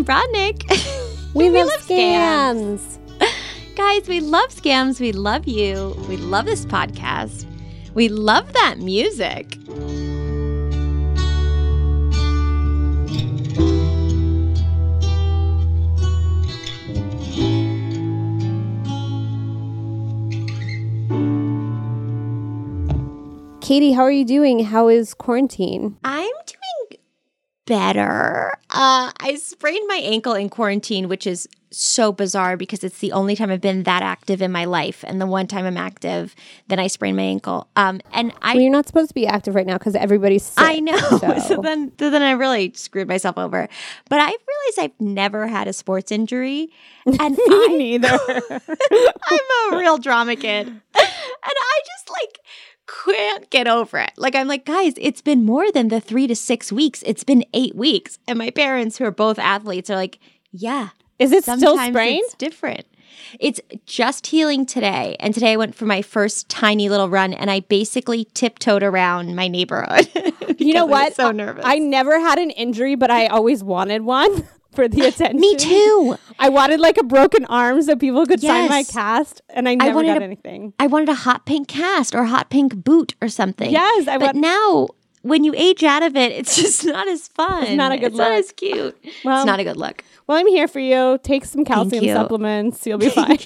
I'm Brodnick. We, love, scams. Guys, we love scams. We love you. We love this podcast. We love that music. Katie, how are you doing? How is quarantine? Doing better. Uh, I sprained my ankle in quarantine, which is so bizarre because it's the only time I've been that active in my life. And the one time I'm active, then I sprained my ankle. Um, and I well, you're not supposed to be active right now because everybody's sick. I know. So. so. then, so then I really screwed myself over. But I realized I've never had a sports injury, and I, neither. I'm a real drama kid, and I just like can't get over it. Like I'm like, guys, it's been more than the three to six weeks. It's been eight weeks, and my parents, who are both athletes, are like, yeah. Is it still sprained? It's different. It's just healing today. And today I went for my first tiny little run and I basically tiptoed around my neighborhood. You know I what? So nervous. I never had an injury, but I always wanted one for the attention. Me too. I wanted like a broken arm so people could sign my cast, and I never wanted got a- anything. I wanted a hot pink cast or a hot pink boot or something. Yes, I but want. now when you age out of it, it's just not as fun. It's not a good It's not look. as cute. Well, it's not a good look. well, I'm here for you. Take some calcium you. supplements. You'll be fine.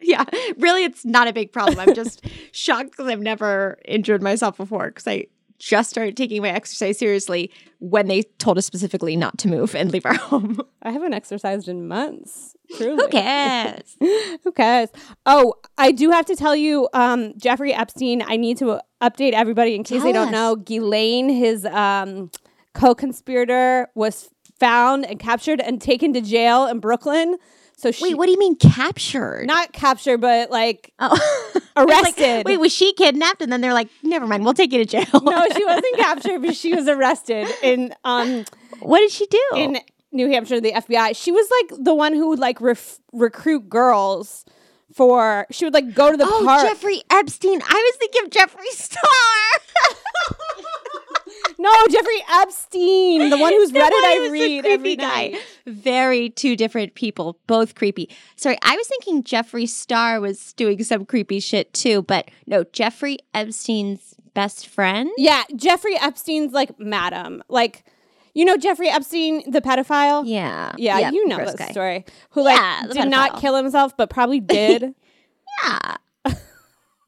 Yeah, really, it's not a big problem. I'm just shocked because I've never injured myself before because I just started taking my exercise seriously when they told us specifically not to move and leave our home. I haven't exercised in months. Truly. Who cares? Who cares? Oh, I do have to tell you, um, Jeffrey Epstein. I need to update everybody in case they Tell don't us. know. Ghislaine, his um, co-conspirator, was found and captured and taken to jail in Brooklyn. So she Wait, what do you mean captured? not captured, but like oh. It's like, arrested. wait, was she kidnapped? And then they're like, never mind, we'll take you to jail. no, she wasn't captured, but she was arrested in um what did she do? in New Hampshire, the FBI. She was like the one who would like ref- recruit girls for. She would like go to the oh, park. Jeffrey Epstein. I was thinking of Jeffree Star. no, Jeffrey Epstein, the one whose The Reddit one I who's read creepy every guy. night. Very two different people, both creepy. Sorry, I was thinking Jeffree Star was doing some creepy shit too, but no, Jeffrey Epstein's best friend. Yeah, Jeffrey Epstein's like madam, like you know Jeffrey Epstein, the pedophile. Yeah, Yeah, Yep, you know that guy. story. Who like Yeah, the did not kill himself, but probably did. Yeah,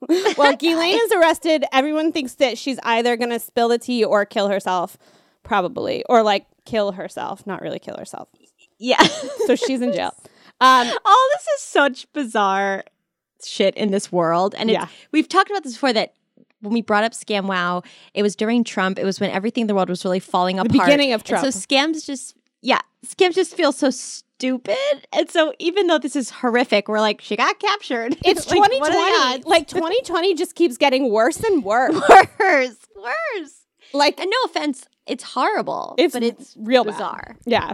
well, Ghislaine is arrested. Everyone thinks that she's either going to spill the tea or kill herself, probably, or like kill herself, not really kill herself. yeah. So she's in jail. Um, All this is such bizarre shit in this world, and Yeah. we've talked about this before. That when we brought up Scam Wow, it was during Trump. It was when everything in the world was really falling apart. beginning of And Trump. so scams just, yeah, scams just feel so stupid. And so even though this is horrific, we're like, she got captured. it's Like, what are the 2020. Like 2020 just keeps getting worse and worse. worse, worse. Like And no offense, it's horrible. It's but it's real bad. bizarre. yeah.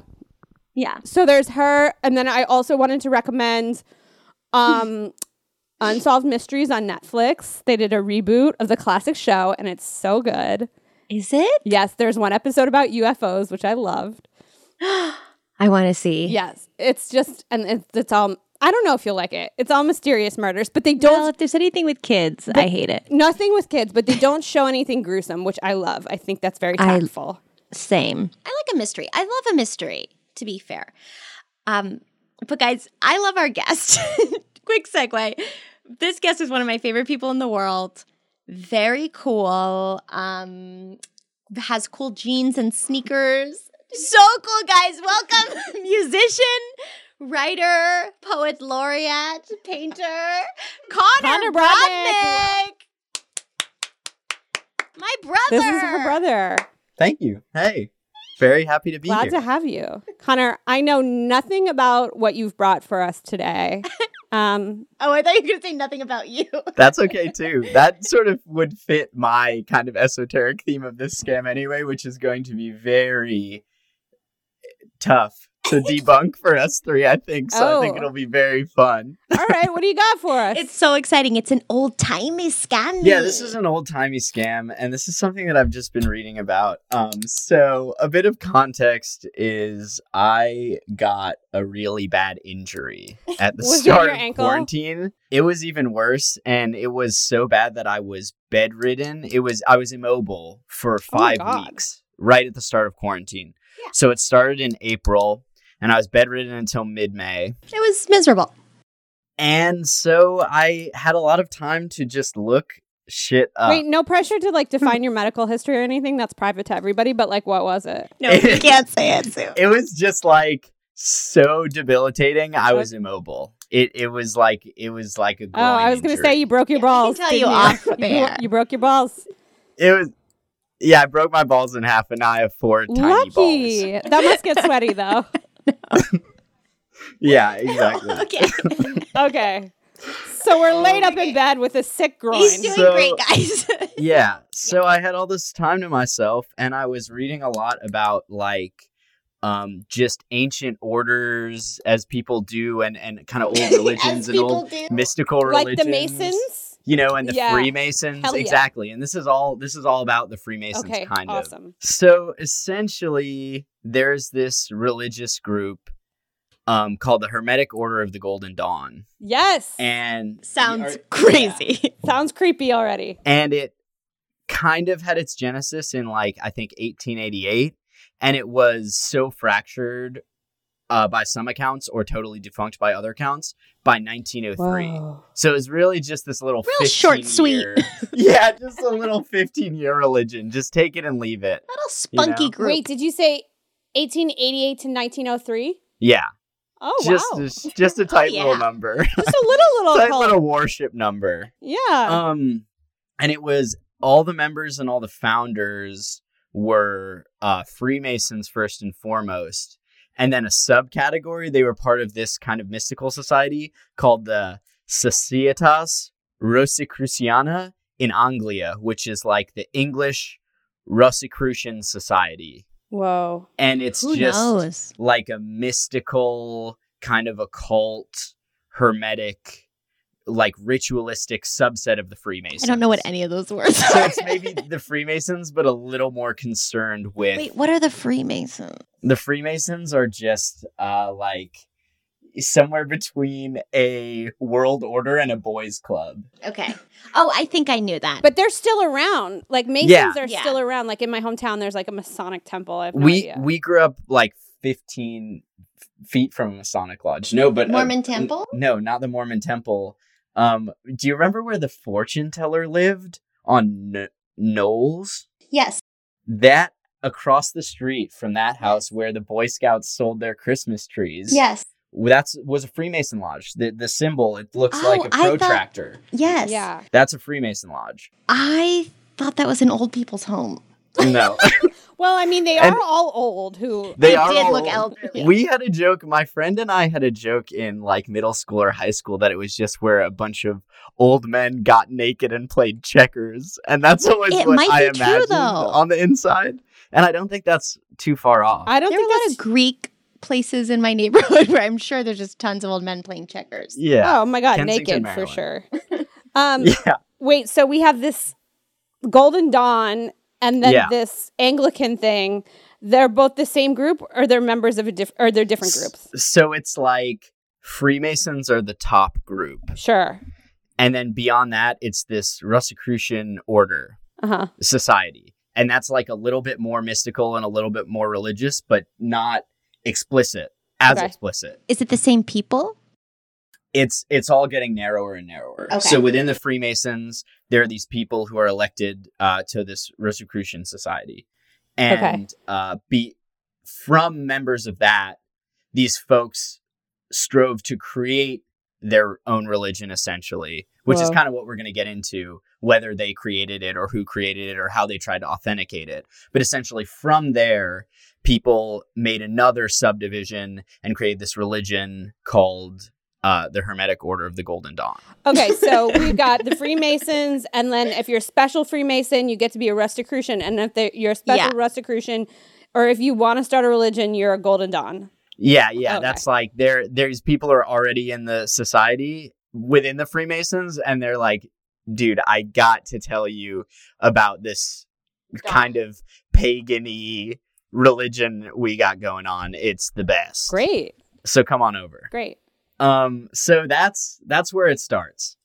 Yeah. So there's her, and then I also wanted to recommend um, Unsolved Mysteries on Netflix. They did a reboot of the classic show, and it's so good. Is it? Yes, there's one episode about UFOs, which I loved. I want to see. Yes, it's just, and it's, it's all. I don't know if you'll like it. It's all mysterious murders, but they don't. Well, if there's anything with kids, I hate it. nothing with kids, but they don't show anything gruesome, which I love. I think that's very I- tactful. Same. I like a mystery. I love a mystery, to be fair. Um, but guys, I love our guest. Quick segue. This guest is one of my favorite people in the world. Very cool. Um, has cool jeans and sneakers. So cool, guys. Welcome, musician, writer, poet laureate, painter, Connor, Connor Brodnick. My brother. This is her brother. Thank you. Hey, very happy to be Glad here. Glad to have you, Connor. I know nothing about what you've brought for us today. Um, Oh, I thought you were going to say nothing about you. That's okay too. That sort of would fit my kind of esoteric theme of this scam anyway, which is going to be very tough to debunk for us three, I think. So I think Oh. it'll be very fun. all right, what do you got for us? It's so exciting. It's an old timey scam. Yeah, this is an old timey scam, and this is something that I've just been reading about. Um, so a bit of context is I got a really bad injury at the start of ankle? quarantine. It was even worse, and it was so bad that I was bedridden. It was I was immobile for Oh my five weeks right at the start of quarantine. Yeah. So it started in April, and I was bedridden until mid May. It was miserable. And so I had a lot of time to just look shit up. Wait, no pressure to like define your medical history or anything. That's private to everybody. But like, what was it? No, you can't say it, Sue. it was just like so debilitating. I was immobile. It it was like it was like a. Oh, I was going gonna say you broke your Yeah, I can balls. tell didn't you off you, air. you broke your balls. it was. Yeah, I broke my balls in half, and now I have four tiny balls. Lucky. That must get sweaty though. Yeah, exactly. okay. Okay. So we're laid up in bed with a sick groin. He's doing So- great, guys. yeah. So I had all this time to myself, and I was reading a lot about like um just ancient orders as people do, and and kind of old religions and old do. mystical like religions. the Masons. You know, and the Yeah. Freemasons. Hell yeah. Exactly. And this is all this is all about the Freemasons Okay, kind of. awesome. So essentially there's this religious group um called the Hermetic Order of the Golden Dawn. Yes. And Sounds are- crazy. Sounds creepy already. and it kind of had its genesis in like I think 1888 and it was so fractured uh, by some accounts or totally defunct by other accounts by 1903. Whoa. So it was really just this little Real short, 15 sweet. yeah, just a little 15 year religion. Just take it and leave it. Little spunky know? group. Wait, did you say 1888 to 1903? Yeah, Oh just wow. just, just a tight yeah. little number, Just a little little tight cult. little warship number. Yeah. Um, and it was all the members and all the founders were uh, Freemasons first and foremost, and then a subcategory. They were part of this kind of mystical society called the Societas Rosicruciana in Anglia, which is like the English Rosicrucian Society, Whoa. and it's Who just knows? like a mystical kind of occult hermetic like ritualistic subset of the Freemasons. I don't know what any of those words So are. it's maybe the Freemasons, but a little more concerned with Wait, what are the Freemasons? the Freemasons are just uh like somewhere between a world order and a boys club. Okay. Oh, I think I knew that. But they're still around. Like Masons Yeah. are Yeah. still around. Like in my hometown, there's like a Masonic temple. I have no we idea. we grew up like 15 feet from a Masonic lodge. No, but uh, Mormon n- temple? no, not the Mormon temple. Um do you remember where the fortune teller lived on N- Knowles? yes. That across the street from that house where the Boy Scouts sold their Christmas trees. Yes. That's was a Freemason lodge. The the symbol it looks Oh, like a I thought- protractor. Yes. yeah. That's a Freemason lodge. I thought that was an old people's home. No, Well, I mean, they And- are all old. Who they They are did all look old. elderly. We had a joke. My friend and I had a joke in like middle school or high school that it was just where a bunch of old men got naked and played checkers, and that's always It what might I be true, though. on the inside. And I don't think that's too far off. I don't There are think a lot that's. of Greek places in my neighborhood where I'm sure there's just tons of old men playing checkers. yeah, Oh my god, Kensington, naked for sure. Um, yeah. wait, so we have this Golden Dawn and then Yeah. this Anglican thing. They're both the same group, or they're members of a different, or they're different groups. So it's like Freemasons are the top group, Sure. and then beyond that, it's this Rosicrucian order. Uh huh. society. And that's like a little bit more mystical and a little bit more religious, but not explicit as Okay. explicit. Is it the same people? It's it's all getting narrower and narrower. Okay. So within the Freemasons, there are these people who are elected uh, to this Rosicrucian society, and uh, be from members of that, these folks strove to create their own religion essentially, which is kind of what we're going to get into whether they created it or who created it or how they tried to authenticate it. But essentially, from there, people made another subdivision and created this religion called uh, the Hermetic Order of the Golden Dawn. Okay, so we've got the Freemasons, and then if you're a special Freemason, you get to be a Rosicrucian, and if they- you're a special Yeah. Rosicrucian, or if you want to start a religion, you're a Golden Dawn. Yeah, yeah, Okay. that's like there. There's people are already in the society within the Freemasons, and they're like, "Dude, I got to tell you about this kind of pagan-y religion we got going on. It's the best. Great, So come on over. great. Um, so that's that's where it starts,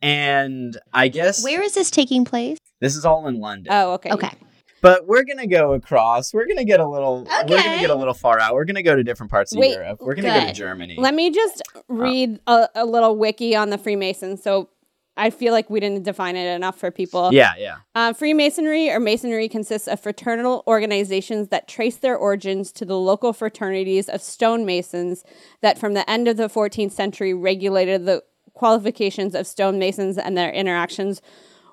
and I guess Where is this taking place? this is all in London. Oh, okay. Okay. But we're gonna go across. We're gonna get a little. Okay. We're gonna get a little far out. We're gonna go to different parts of Wait, Europe. We're gonna go to. Germany. Let me just read a, a little wiki on the Freemasons. So I feel like we didn't define it enough for people. yeah, yeah. Uh, Freemasonry or Masonry consists of fraternal organizations that trace their origins to the local fraternities of stonemasons that, from the end of the 14th century, regulated the qualifications of stonemasons and their interactions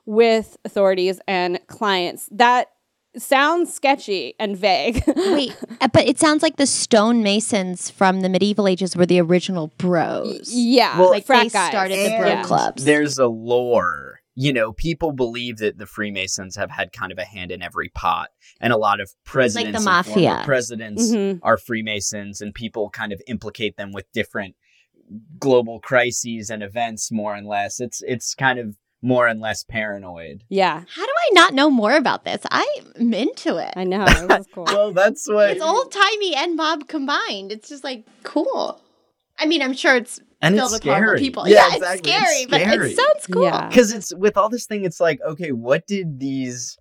with authorities and clients. That sounds sketchy and vague. Wait, uh, but it sounds like the stonemasons from the medieval ages were the original bros. yeah, Well, like like frat they guys. started the bro Yeah. clubs. There's a lore. You know, people believe that the Freemasons have had kind of a hand in every pot, and a lot of presidents, like the mafia. presidents, Mhm. are Freemasons, and people kind of implicate them with different global crises and events, more and less. It's it's kind of more and less paranoid. Yeah, How do I not know more about this? I'm into it. I know. It cool. Well, that's what. It's old timey and mob combined. It's just like cool. I mean, I'm sure it's and filled it's with horrible scary. people. Yeah, Yeah, exactly. it's scary, but scary. it sounds cool. Yeah. because it's with all this thing it's like okay what did these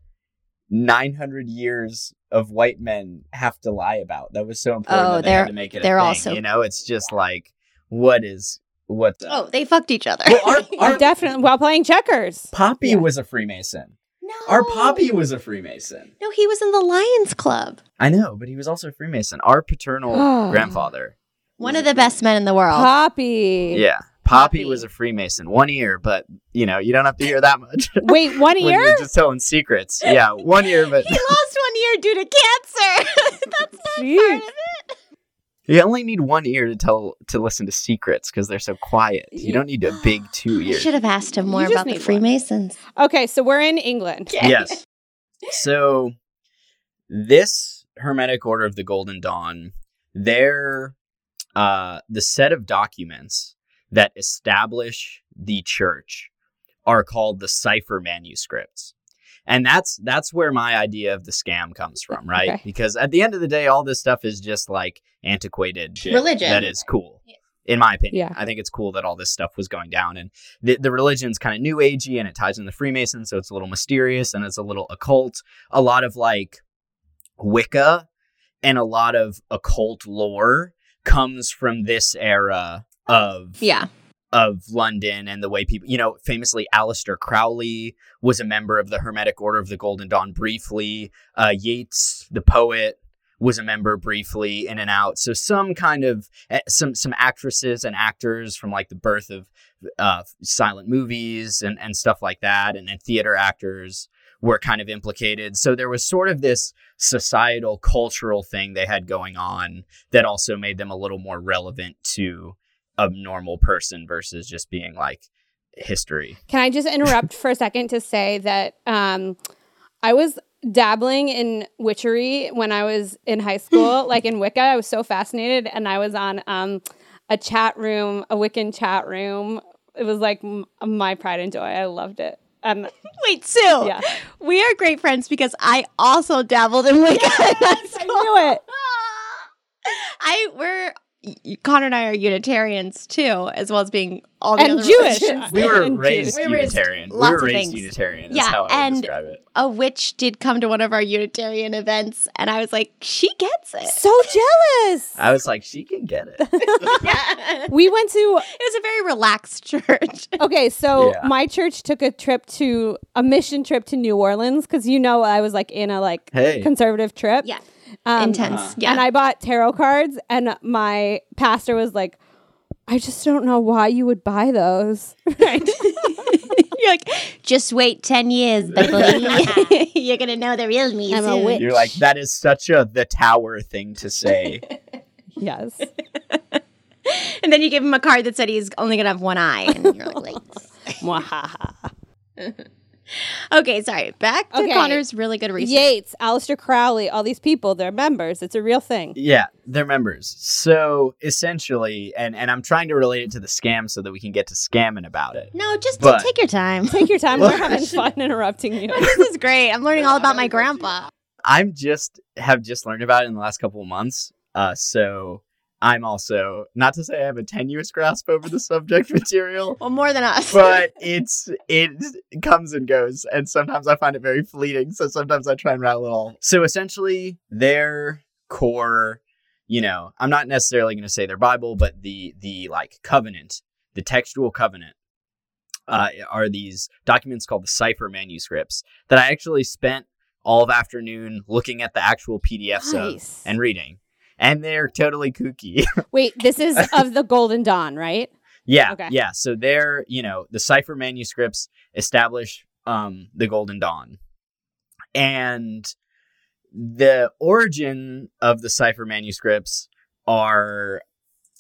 900 years of white men have to lie about that was so important Oh, that they had they're- to make it they're thing, also- you know it's just like what is what the Oh, they fucked each other. well, our, our definitely while playing checkers. poppy Yeah. was a freemason no. our poppy was a freemason No, he was in the Lions Club. i know but he was also a freemason our paternal Oh. grandfather One of the best men in the world. Poppy. yeah poppy, Poppy. was a freemason one ear but you know you don't have to hear that much Wait, one when ear? you're just telling secrets yeah one ear but He lost one ear due to cancer. That's not Jeez. part of it. You only need one ear to tell to listen to secrets because they're so quiet. You don't need a big two I ears. should have asked him more about the need one. Freemasons. Okay, so we're in England. Yes. So this Hermetic Order of the Golden Dawn, their uh the set of documents that establish the church are called the cipher manuscripts. And that's that's where my idea of the scam comes from, mm, right? Okay. Because at the end of the day, all this stuff is just like antiquated shit Religion. that is cool. Yeah. In my opinion, Yeah. I think it's cool that all this stuff was going down, and the, the religion's kind of new agey, and it ties in the Freemasons, so it's a little mysterious and it's a little occult. A lot of like Wicca and a lot of occult lore comes from this era of Yeah. Of London and the way people, you know, famously Aleister Crowley was a member of the Hermetic Order of the Golden Dawn briefly. Uh, Yeats, the poet, was a member briefly in and out. So some kind of eh, some some actresses and actors from like the birth of uh, silent movies and and stuff like that, and, and theater actors were kind of implicated. So there was sort of this societal cultural thing they had going on that also made them a little more relevant to a normal person versus just being like history. Can I just interrupt for a second to say that um, I was dabbling in witchery when I was in high school, like in Wicca. I was so fascinated, and I was on um, a chat room, a Wiccan chat room. It was like m- my pride and joy. I loved it. Um, Wait, Sue. Yeah. We are great friends because I also dabbled in Wicca. I knew it. I we're y- Connor and I are Unitarians too, as well as being all the And other Jewish. religions. We were And raised Jews. We were raised Unitarian. We lots were raised things. Unitarian. That's Yeah, how I would and- describe it. A witch did come to one of our Unitarian events, and I was like, she gets it. So jealous. I was like, she can get it. it We went to It was a very relaxed church. Okay, so Yeah. my church took a trip to a mission trip to New Orleans because you know I was like in a like Hey. conservative trip. Yeah. Um, Intense. Uh-huh. Yeah. And I bought tarot cards, and my pastor was like, "I just don't know why you would buy those." Right? You're like, just wait 10 years, Beverly. You're going to know the real me. I'm a witch. You're like, that is such a the tower thing to say. yes. And then you give him a card that said he's only going to have one eye. And you're like, wait. Mwahaha. Okay, sorry. Back to Okay. Connor's really good research. Yeats, Aleister Crowley, all these people, they're members. It's a real thing. yeah, they're members. So essentially, and, and I'm trying to relate it to the scam so that we can get to scamming about it. No, just But- take your time. Take your time. We're having fun interrupting you. this is great. I'm learning all about my grandpa. I'm just have just learned about it in the last couple of months. Uh, so I'm also not to say I have a tenuous grasp over the subject material, Well, more than us. but it's it comes and goes, and sometimes I find it very fleeting. So sometimes I try and rattle it all. So essentially, their core, you know, I'm not necessarily going to say their Bible, but the the like covenant, the textual covenant. Uh, are these documents called the cipher manuscripts that I actually spent all of afternoon looking at the actual PDFs Nice. of and reading, and they're totally kooky. Wait, this is of the Golden Dawn, right? Yeah, Okay. yeah. So they're, you know, the cipher manuscripts establish um the Golden Dawn. And the origin of the cipher manuscripts are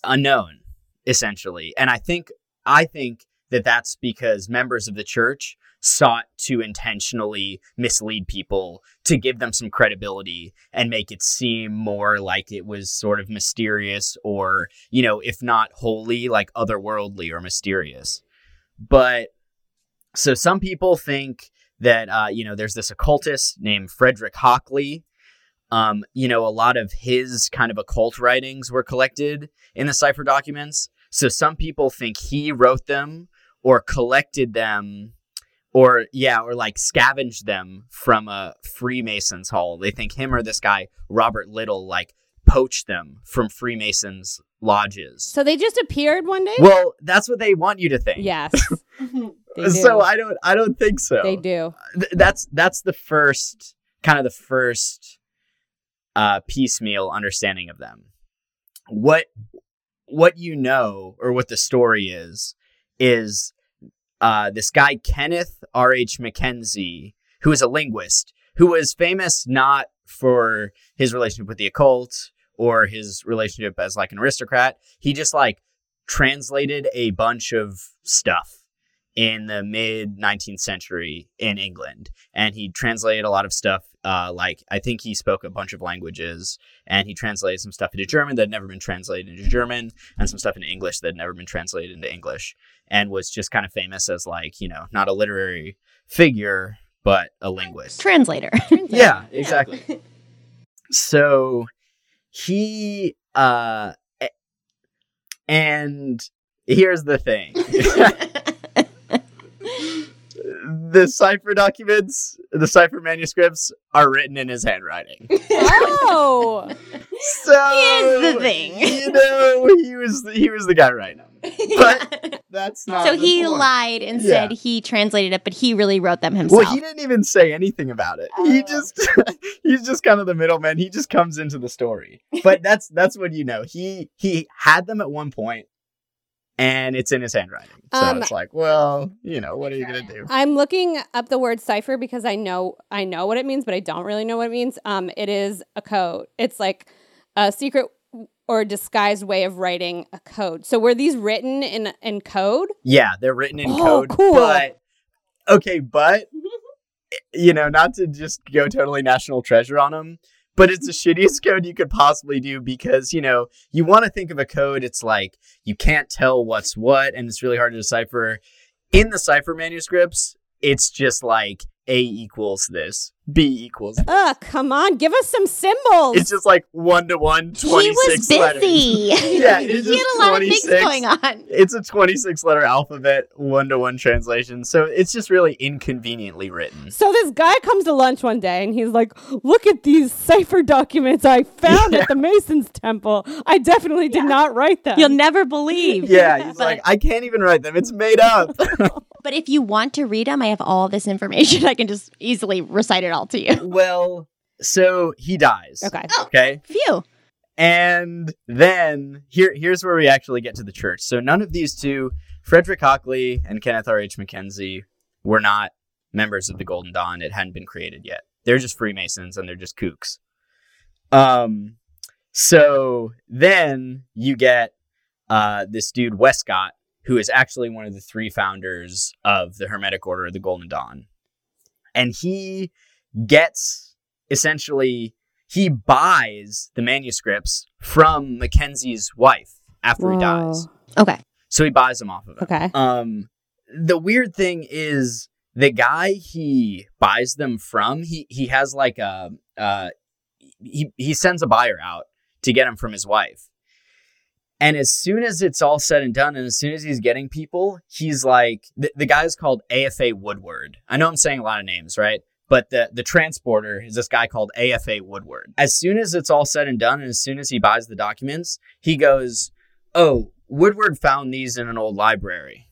unknown essentially. And I think I think that that's because members of the church sought to intentionally mislead people to give them some credibility and make it seem more like it was sort of mysterious or you know, if not wholly, like otherworldly or mysterious. But so some people think that, uh, you know, there's this occultist named Frederick Hockley. Um, you know, a lot of his kind of occult writings were collected in the cipher documents. So some people think he wrote them or collected them or yeah, or like scavenged them from a Freemasons hall. They think him or this guy Robert Little like poached them from Freemasons lodges. So they just appeared one day? Well, that's what they want you to think. yes. So I don't I don't think so. they do. Th- that's that's the first kind of the first uh piecemeal understanding of them. What what you know or what the story is is uh this guy Kenneth R.H. Mackenzie who is a linguist who was famous not for his relationship with the occult or his relationship as like an aristocrat. He just like translated a bunch of stuff in the mid 19th century in England. And he translated a lot of stuff. Uh, like, I think he spoke a bunch of languages and he translated some stuff into German that had never been translated into German and some stuff into English that had never been translated into English and was just kind of famous as, like, you know, not a literary figure, but a linguist. Translator. Yeah, exactly. so he, uh, and here's the thing. the cipher documents, the cipher manuscripts are written in his handwriting. Oh, So Here's the thing. you know, he was he was the guy writing them. But that's not. so he point. lied and Yeah. said he translated it, but he really wrote them himself. Well, he didn't even say anything about it. He Oh. just he's just kind of the middleman. He just comes into the story. But that's that's what you know. He he had them at one point and it's in his handwriting. So Um, it's like, well, you know, what are you going to do? I'm looking up the word cipher because I know I know what it means, but I don't really know what it means. Um, it is a code. It's like a secret or disguised way of writing a code. So were these written in in code? Yeah, they're written in Oh, code. cool. But okay, but you know, not to just go totally national treasure on them, but it's the shittiest code you could possibly do because you know you want to think of a code. It's like you can't tell what's what, and it's really hard to decipher. In the cipher manuscripts, it's just like A equals this, B equals. Ugh, come on, give us some symbols. It's just like one to one, he 26 was letters. busy. Yeah, it's he had just a lot of things 26. going on. It's a 26 letter alphabet, one to one translation. So it's just really inconveniently written. so this guy comes to lunch one day and he's like, "Look at these cipher documents I found Yeah. at the Masons Temple. I definitely did not write them." You'll never believe. Yeah, he's But- like, I can't even write them. It's made up. But if you want to read them, I have all this information. I can just easily recite it all to you. well, so he dies. okay. Okay. Phew. And then here here's where we actually get to the church. So none of these two, Frederick Hockley and Kenneth R.H. Mackenzie, were not members of the Golden Dawn. It hadn't been created yet. They're just Freemasons and they're just kooks. Um so then you get uh this dude Westcott, who is actually one of the three founders of the Hermetic Order of the Golden Dawn. And he gets essentially he buys the manuscripts from Mackenzie's wife after he dies. Okay. So he buys them off of her. Okay. Um the weird thing is the guy he buys them from, he he has like a uh he he sends a buyer out to get them from his wife. And as soon as it's all said and done, and as soon as he's getting people, he's like the, the guy's called AFA Woodward. I know I'm saying a lot of names, right? But the the transporter is this guy called AFA Woodward. As soon as it's all said and done, and as soon as he buys the documents, he goes, "Oh, Woodward found these in an old library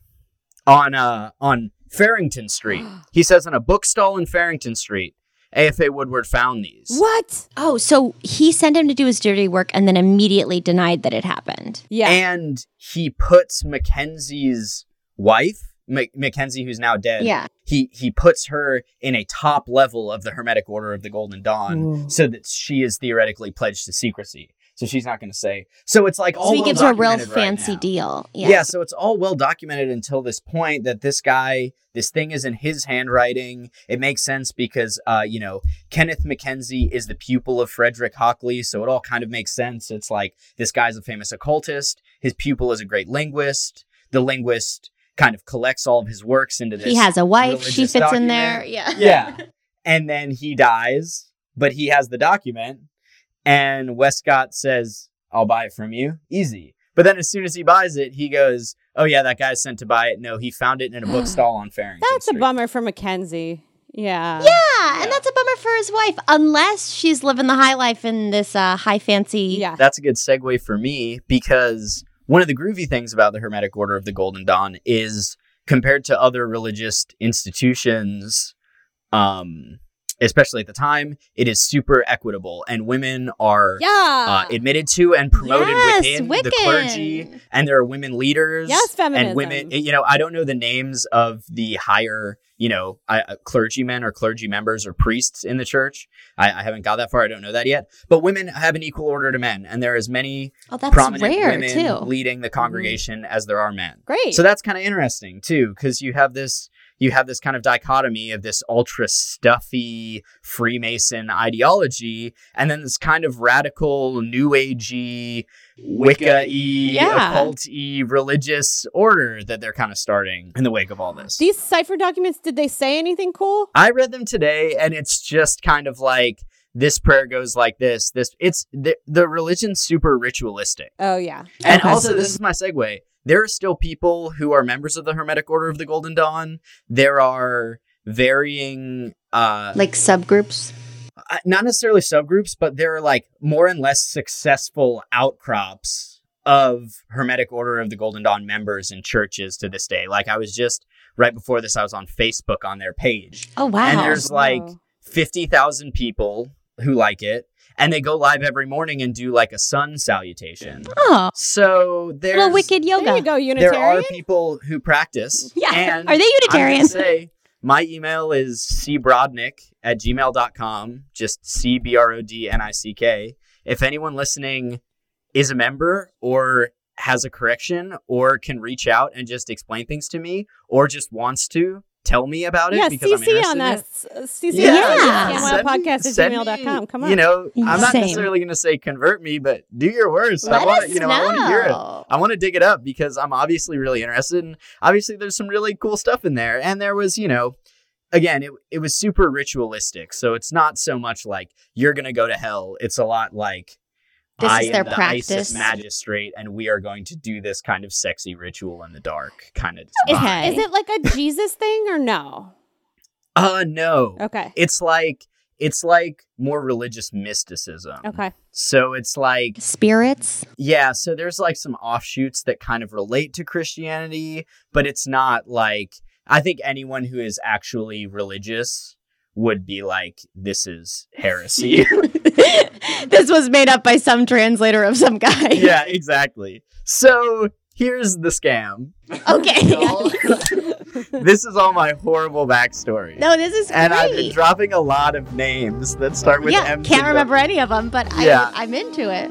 on uh on Farringdon Street." he says on a bookstall in Farringdon Street, AFA Woodward found these. What? Oh, so he sent him to do his dirty work and then immediately denied that it happened. Yeah. And he puts Mackenzie's wife, M- Mackenzie, who's now dead. Yeah. He he puts her in a top level of the Hermetic Order of the Golden Dawn, Ooh. so that she is theoretically pledged to secrecy. So she's not going to say. So it's like all So he well gives her a real documented right fancy deal. Yeah. Yeah. so it's all well documented until this point that this guy, this thing is in his handwriting. It makes sense because, uh, you know, Kenneth Mackenzie is the pupil of Frederick Hockley, so it all kind of makes sense. It's like this guy's a famous occultist. His pupil is a great linguist. The linguist kind of collects all of his works into this. He has a wife. She fits in there. Yeah. Yeah. and then he dies, but he has the document. And Westcott says, I'll buy it from you. Easy. But then as soon as he buys it, he goes, Oh, yeah, that guy's sent to buy it. No, he found it in a bookstall on Farringdon. That's a bummer for Mackenzie. Yeah. Yeah, and that's a bummer for his wife, unless she's living the high life in this uh, high fancy. Yeah. That's a good segue for me because one of the groovy things about the Hermetic Order of the Golden Dawn is compared to other religious institutions, um, especially at the time, it is super equitable, and women are Yeah. uh, admitted to and promoted Yes, within the clergy, and there are women leaders. Yes, and women. You know, I don't know the names of the higher, you know, uh, clergymen or clergy members or priests in the church. I, I haven't got that far. I don't know that yet. But women have an equal order to men, and there are as many Oh, prominent women too. leading the congregation as there are men. Great. So that's kind of interesting too, because you have this you have this kind of dichotomy of this ultra stuffy Freemason ideology, and then this kind of radical New Agey, Wicca y, Yeah. occult y religious order that they're kind of starting in the wake of all this. These cipher documents, did they say anything cool? I read them today, and it's just kind of like this prayer goes like this. This it's the, the religion's super ritualistic. Oh, yeah. And Okay. also, this is my segue. There are still people who are members of the Hermetic Order of the Golden Dawn. There are varying, uh, like subgroups. uh, not necessarily subgroups, but there are like more and less successful outcrops of Hermetic Order of the Golden Dawn members and churches to this day. Like I was just right before this, I was on Facebook on their page, Oh wow. and there's like fifty thousand people who like it, and they go live every morning and do like a sun salutation. oh, So there's little wicked yoga. There you go, there Unitarian. are people who practice. Yeah. And Are they I'm Unitarian? gonna say my email is cbrodnick at gmail.com. Just C B R O D N I C K. If anyone listening is a member or has a correction or can reach out and just explain things to me or just wants to tell me about it yeah, because I'm CC interested on in it. us. Uh, CC Yeah. on Send me- podcast at send gmail.com. me- Come on. You know, I'm not Same. necessarily going to say convert me, but do your worst. Let I want us you know, I want to hear it. know. I want to dig it up because I'm obviously really interested and obviously there's some really cool stuff in there. And there was, you know, again, it it was super ritualistic. So it's not so much like you're going to go to hell. It's a lot like This I is am their the practice. ISIS magistrate and we are going to do this kind of sexy ritual in the dark kind of Is, Okay. is it like a Jesus thing or no? Uh no. Okay. It's like it's like more religious mysticism. Okay. So it's like Spirits. Yeah, so there's like some offshoots that kind of relate to Christianity, but it's not like I think anyone who is actually religious would be like, this is heresy. this was made up by some translator of some guy. yeah, exactly. So here's the scam. Okay. this is all my horrible backstory. no, this is and I've been dropping a lot of names that start with yeah, M. can't remember any of them, but Yeah. I, I'm into it.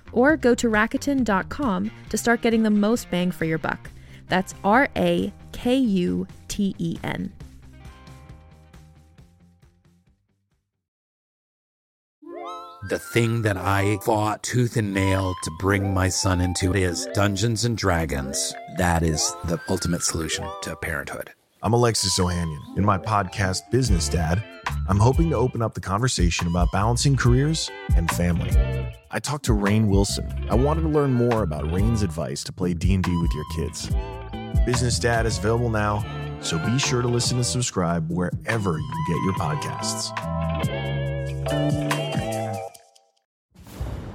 Or go to Rakuten.com to start getting the most bang for your buck. That's R A K U T E N. The thing that I fought tooth and nail to bring my son into is Dungeons and Dragons. That is the ultimate solution to parenthood. I'm Alexis Ohanian. In my podcast, Business Dad, I'm hoping to open up the conversation about balancing careers and family. I talked to Rainn Wilson. I wanted to learn more about Rainn's advice to play D&D with your kids. Business Dad is available now, so be sure to listen and subscribe wherever you get your podcasts.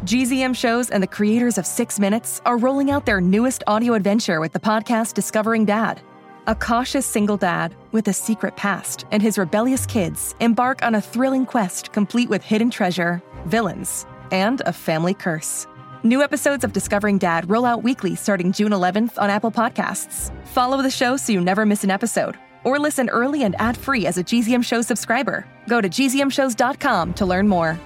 GZM shows and the creators of Six Minutes are rolling out their newest audio adventure with the podcast Discovering Dad. A cautious single dad with a secret past and his rebellious kids embark on a thrilling quest complete with hidden treasure, villains, and a family curse. New episodes of Discovering Dad roll out weekly starting June 11th on Apple Podcasts. Follow the show so you never miss an episode, or listen early and ad free as a GZM Show subscriber. Go to gzmshows.com to learn more.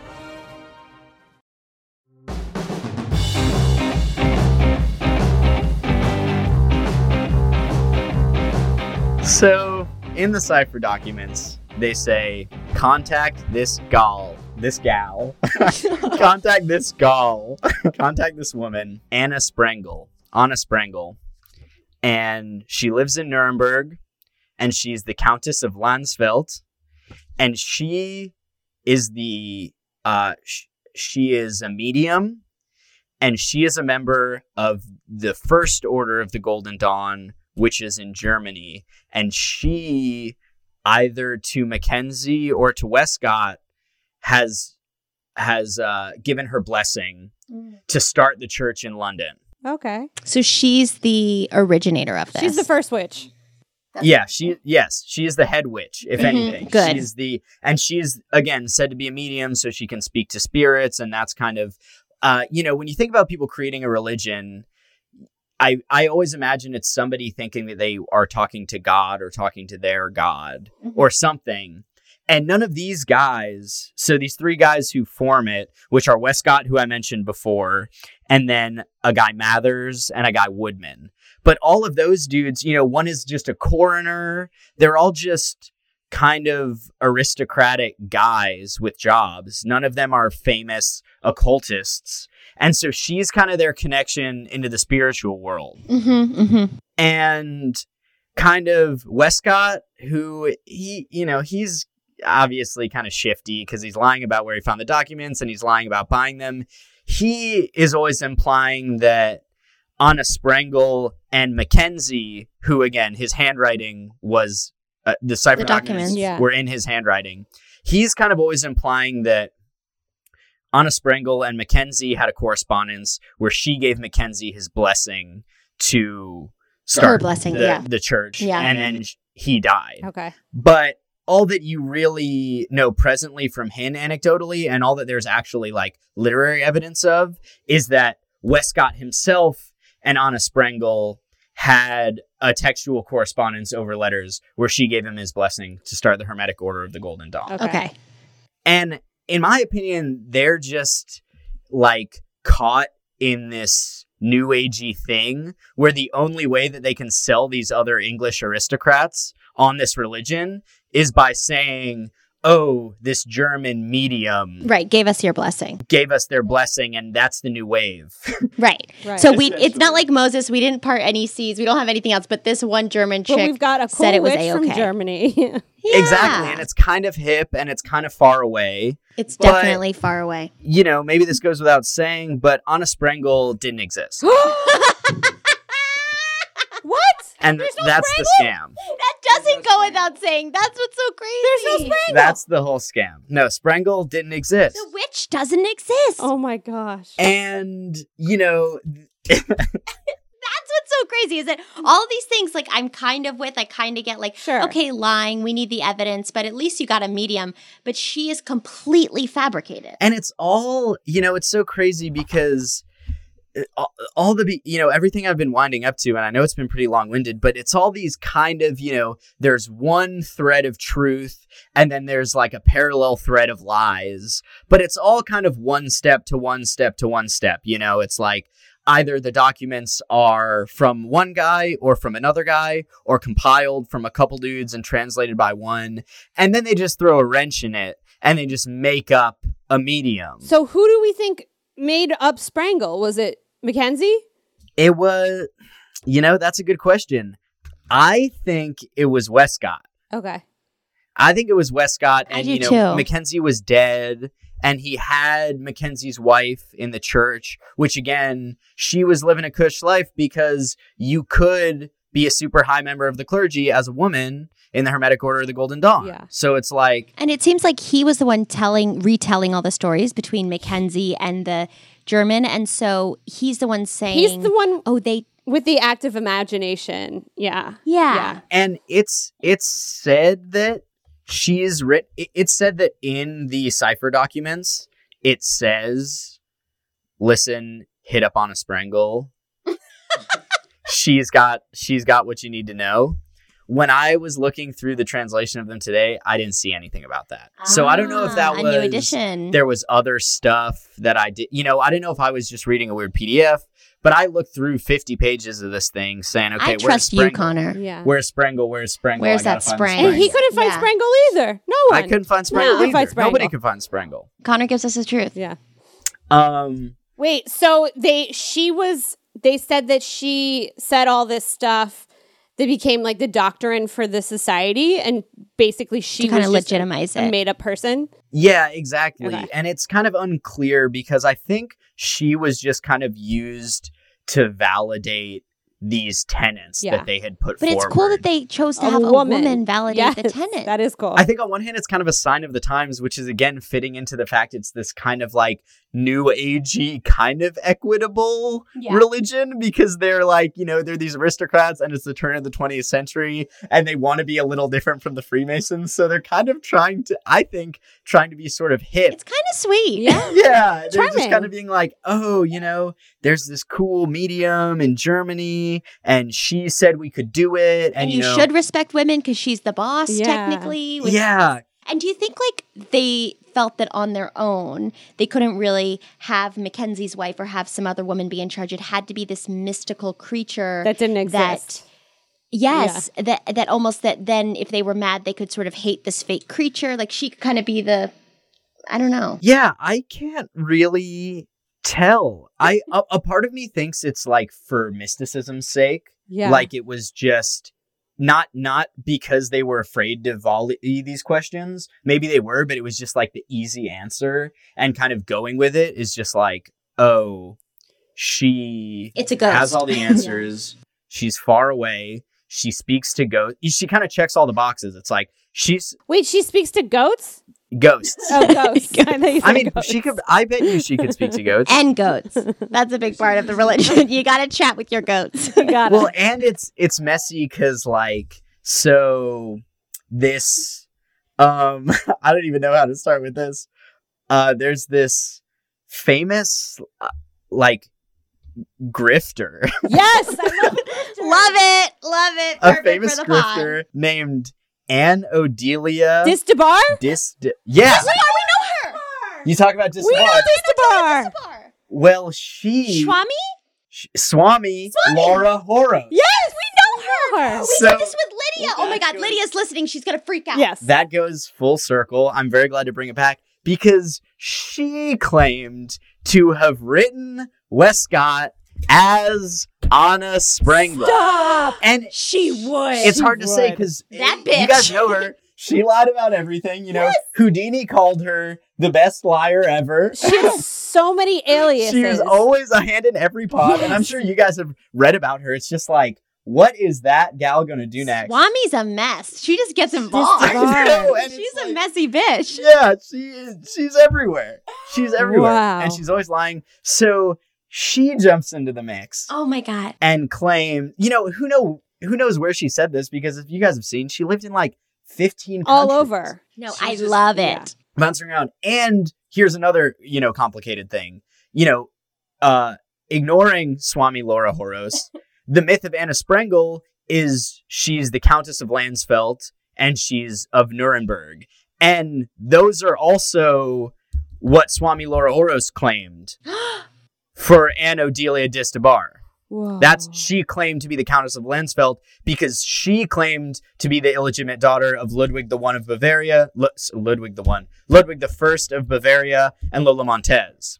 So, in the cipher documents, they say, contact this gal, this gal, contact this gal, contact this woman, Anna Sprengel, Anna Sprengel. And she lives in Nuremberg, and she's the Countess of Landsfeld, and she is the, uh, sh- she is a medium, and she is a member of the First Order of the Golden Dawn, which is in Germany. And she, either to Mackenzie or to Westcott, has has uh, given her blessing to start the church in London. Okay. So she's the originator of this. She's the first witch. yeah, she yes, she is the head witch, if Mhm, anything. good. She's the and she's again said to be a medium, so she can speak to spirits, and that's kind of uh, you know, when you think about people creating a religion, I I always imagine it's somebody thinking that they are talking to God or talking to their God mm-hmm. or something. And none of these guys, so these three guys who form it, which are Westcott, who I mentioned before, and then a guy Mathers and a guy Woodman. But all of those dudes, you know, one is just a coroner. They're all just kind of aristocratic guys with jobs. None of them are famous occultists. And so she's kind of their connection into the spiritual world Mm-hmm, mm-hmm. and kind of Westcott, who he, you know, he's obviously kind of shifty because he's lying about where he found the documents and he's lying about buying them. He is always implying that Anna Sprengel and Mackenzie, who again, his handwriting was uh, the cipher The documents documents. Yeah. were in his handwriting. He's kind of always implying that Anna Sprengel and Mackenzie had a correspondence where she gave Mackenzie his blessing to start blessing, the, yeah. the church, Yeah. and then he died. Okay. But all that you really know presently from him anecdotally, and all that there's actually like literary evidence of, is that Westcott himself and Anna Sprengel had a textual correspondence over letters where she gave him his blessing to start the Hermetic Order of the Golden Dawn. Okay. Okay. And in my opinion, they're just like caught in this new agey thing where the only way that they can sell these other English aristocrats on this religion is by saying, oh, this German medium Right. Gave us your blessing. gave us their blessing and that's the new wave. Right. Right. So we it's not like Moses, we didn't part any seas, we don't have anything else, but this one German chick But we've got a cool said it was A-okay. from Germany. Yeah. Exactly. And it's kind of hip and it's kind of far away. it's but- definitely far away. You know, maybe this goes without saying, but Anna Sprengel didn't exist. what? And There's no that's the scam. That doesn't go without saying. That's what's so crazy. There's no Sprengel. That's the whole scam. No, Sprengel didn't exist. The witch doesn't exist. Oh my gosh. And, you know, That's what's so crazy is that all these things, like I'm kind of with, I kind of get like, Sure. okay, lying, we need the evidence, but at least you got a medium. But she is completely fabricated. and it's all, you know, it's so crazy because all, the, you know, everything I've been winding up to, and I know it's been pretty long winded, but it's all these kind of, you know, there's one thread of truth and then there's like a parallel thread of lies, but it's all kind of one step to one step to one step, you know, it's like, either the documents are from one guy or from another guy or compiled from a couple dudes and translated by one and then they just throw a wrench in it and they just make up a medium. So who do we think made up Sprangle? Was it Mackenzie? it was you know that's a good question i think it was westcott Okay. i think it was westcott and you know too. mackenzie was dead and he had Mackenzie's wife in the church, which again, she was living a cush life because you could be a super high member of the clergy as a woman in the Hermetic Order of the Golden Dawn. Yeah. So it's like, And it seems like he was the one telling, retelling all the stories between Mackenzie and the German. And so he's the one saying, He's the one oh, they, with the active imagination. Yeah. yeah. Yeah. and it's it's said that she's writ. it- It's said that in the cipher documents, it says, "Listen, hit up on a Sprangle. she's got she's got what you need to know. When I was looking through the translation of them today, I didn't see anything about that. so I don't know if that Ah, a was new edition. there was other stuff that I did. You know, I didn't know if I was just reading a weird PDF, but I looked through 50 pages of this thing saying, okay, I where's trust you, Connor. Yeah. Where's Sprangle? Where's Sprangle? Where's that find the and he couldn't find Yeah. Sprangle either. No one. I couldn't find No, Sprangle I either. find Nobody Sprangle. could find Sprangle. Connor gives us the truth. Yeah. Um, Wait, so they she was they said that she said all this stuff that became like the doctrine for the society and basically she To kind was of just a- legitimize a made up person. yeah, exactly. Okay. And it's kind of unclear because I think she was just kind of used to validate these tenants Yeah. that they had put forward. But forward. it's cool that they chose to A have a woman. woman, validate Yes, the tenant. That is cool. I think on one hand, it's kind of a sign of the times, which is again fitting into the fact it's this kind of like new agey, kind of equitable Yeah. religion because they're like, you know, they're these aristocrats and it's the turn of the 20th century and they want to be a little different from the Freemasons. So they're kind of trying to, I think, trying to be sort of hip. it's kind of sweet. yeah. yeah, they're just kind of being like, oh, you know, there's this cool medium in Germany, and she said we could do it, and, And, you, know, should respect women because she's the boss, Yeah. technically. which- yeah, And do you think like they felt that on their own they couldn't really have Mackenzie's wife or have some other woman be in charge? It had to be this mystical creature That didn't exist. That yes, that that almost that then if they were mad they could sort of hate this fake creature. Like she could kind of be the I don't know. Yeah, I can't really tell. I a, a part of me thinks it's like for mysticism's sake, yeah. like it was just not not because they were afraid to volley these questions. Maybe they were, but it was just like the easy answer and kind of going with it is just like, oh, she It's a ghost. has all the answers. She's far away. She speaks to goats. She kind of checks all the boxes. It's like she's Wait, she speaks to goats? Ghosts. Oh, ghosts. I, thought you I mean, goats. she could. I bet you she could speak to goats. and goats. That's a big part of the religion. You got to chat with your goats. You got well, and it's it's messy because like so this um I don't even know how to start with this. Uh, there's this famous uh, like grifter, Yes, I love it. love it. Love it. a famous for the pod. grifter named Anne Odelia Dis DeBar? Dis. yeah, we know her. you talk about Dis. We know Dis DeBar. Well, she Swami? sh- Swami, Swami. Laura Horos. Yes, we know her. We So- did this with Lydia. Oh my God, Lydia's listening. She's gonna freak out. Yes. That goes full circle. I'm very glad to bring it back because she claimed to have written Westcott as Anna Sprangler. Stop. And she would. it's She hard to say would. because That bitch. you guys know her. She lied about everything. You know, Houdini called her the best liar ever. She has so many aliases. She was always a hand in every pot, and I'm sure you guys have read about her. It's just like, what is that gal gonna do next? Swami's a mess. She just gets involved. I know, and She's it's a like- messy bitch. Yeah, she is. She's everywhere. She's everywhere, Wow. and she's always lying. So she jumps into the mix Oh my God. and claim, you know, who know who knows where she said this because if you guys have seen, she lived in like fifteen all countries, over. No, She's I just- love yeah. it. bouncing around. And here's another, you know, complicated thing. You know, uh, ignoring Swami Laura Horos, the myth of Anna Sprengel is she's the Countess of Landsfeld and she's of Nuremberg. And those are also what Swami Laura Horos claimed for Anne Odelia Dis DeBar. Whoa. That's she claimed to be the Countess of Landsfeld because she claimed to be the illegitimate daughter of Ludwig the One of Bavaria, Lu- Ludwig the One, Ludwig the First of Bavaria, and Lola Montez.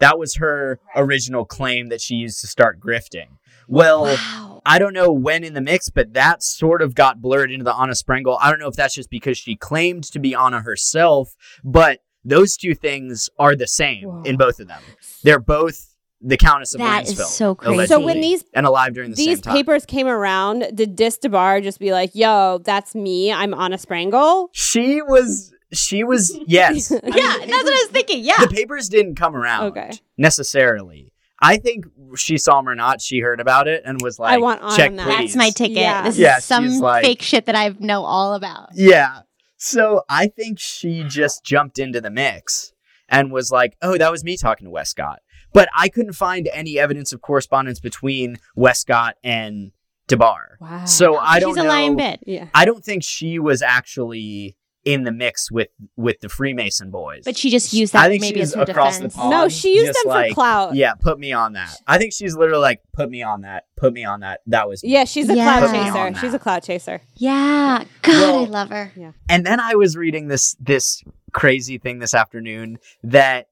That was her original claim that she used to start grifting. Well, Wow. I don't know when in the mix, but that sort of got blurred into the Anna Sprengel. I don't know if that's just because she claimed to be Anna herself, but those two things are the same Whoa. in both of them. They're both the Countess of That is Landsfeld. so crazy. allegedly, So when these- and alive during the These same time. papers came around. Did Dis DeBar just be like, "Yo, that's me. I'm Anna Sprangle"? she was she was yes. I mean, yeah, the that's what I was thinking. Yeah. The papers didn't come around Okay. necessarily. I think she saw him or not, she heard about it and was like, I want on check that. please. That's my ticket. Yeah. This Yeah, is some like- fake shit that I know all about. Yeah. So I think she just jumped into the mix and was like, oh, that was me talking to Westcott. But I couldn't find any evidence of correspondence between Westcott and DeBar. Wow. So I don't She's a lying bit. Yeah. I don't think she was actually in the mix with with the Freemason boys. But she just used that I think maybe she's as her across defense. the pond. No, she used them like, for clout. Yeah, put me on that. I think she's literally like, put me on that. Put me on that. That was me. Yeah, she's a Yeah. cloud chaser. She's a cloud chaser. Yeah. God, Well- I love her. And then I was reading this this crazy thing this afternoon that